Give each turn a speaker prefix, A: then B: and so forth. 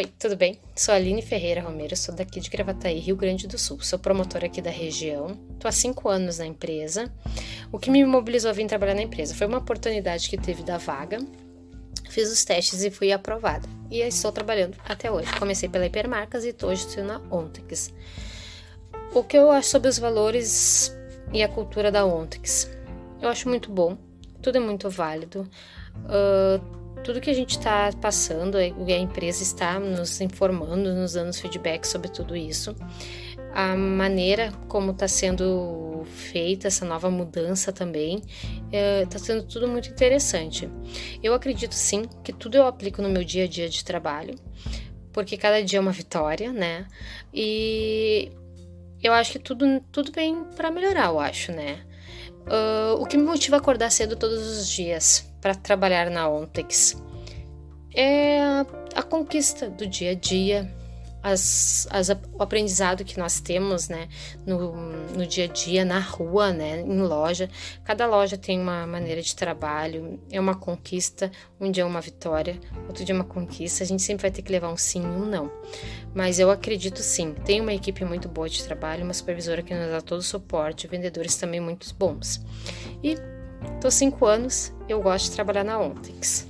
A: Oi, tudo bem? Sou Aline Ferreira Romero, sou daqui de Gravataí, Rio Grande do Sul. Sou promotora aqui da região. Estou há cinco anos na empresa. O que me mobilizou a vir trabalhar na empresa foi uma oportunidade que teve da vaga. Fiz os testes e fui aprovada. E estou trabalhando até hoje. Comecei pela Hipermarcas e hoje estou na Ontex. O que eu acho sobre os valores e a cultura da Ontex? Eu acho muito bom. Tudo é muito válido. Uh, tudo que a gente está passando, e a empresa está nos informando, nos dando feedback sobre tudo isso. A maneira como está sendo feita essa nova mudança também está é, sendo tudo muito interessante. Eu acredito sim que tudo eu aplico no meu dia a dia de trabalho, porque cada dia é uma vitória, né? E eu acho que tudo, tudo vem para melhorar, eu acho, né? Uh, o que me motiva a acordar cedo todos os dias para trabalhar na Ontex é a, conquista do dia a dia, as, as, o aprendizado que nós temos né, no, no dia a dia, na rua, né, em loja. Cada loja tem uma maneira de trabalho, é uma conquista, um dia é uma vitória, outro dia é uma conquista. A gente sempre vai ter que levar um sim e um não. Mas eu acredito sim, tem uma equipe muito boa de trabalho, uma supervisora que nos dá todo o suporte, vendedores também muito bons. E Tô cinco anos, eu gosto de trabalhar na Ontex.